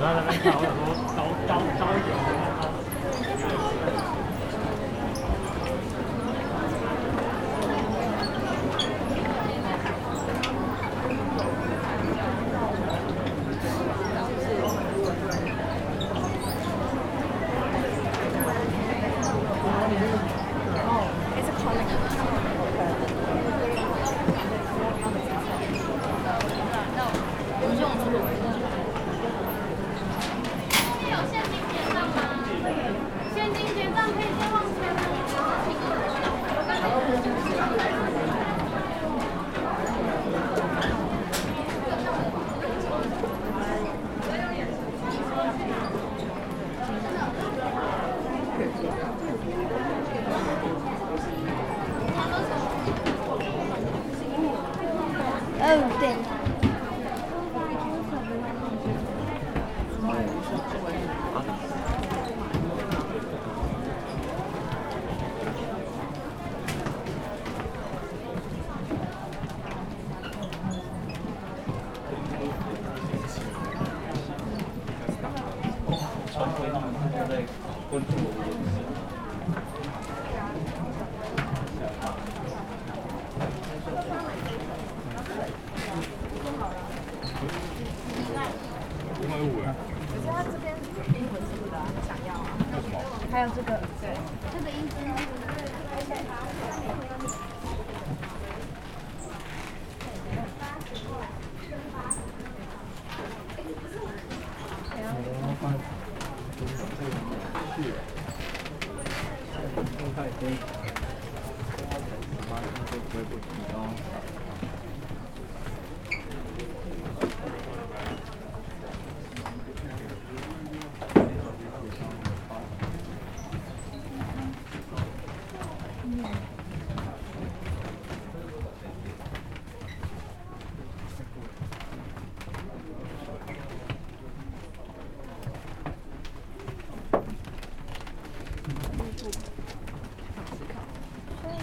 个是走散的意思。我在那边看，我想店。全部入れるんです。这个，对，这个音质。所以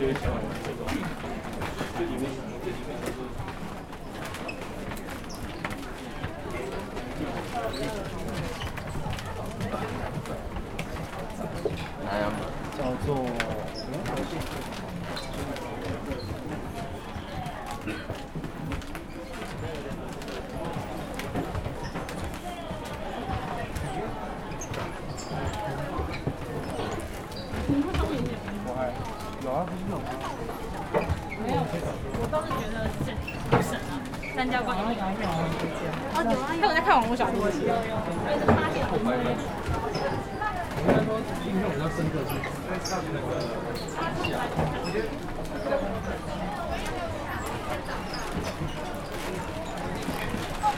叫做有啊，不是有？我倒是觉得是不神啊，三家观影会哦，有啊，因为我在看网络小说集，就是发现我们应该说印象比较深刻是在上那个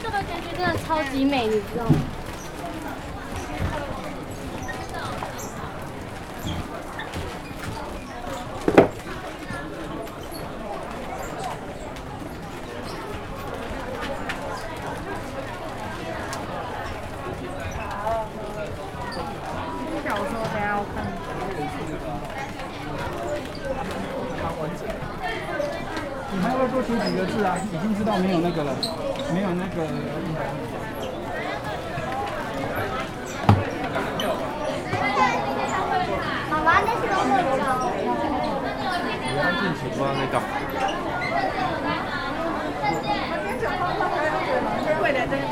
这个结局真的超级美，你知道吗？小说等下我看。你还要多写几个字啊？已经知道没有那个了，没有那个妈妈，那是都是我要进去不知道在干嘛。未来在那边。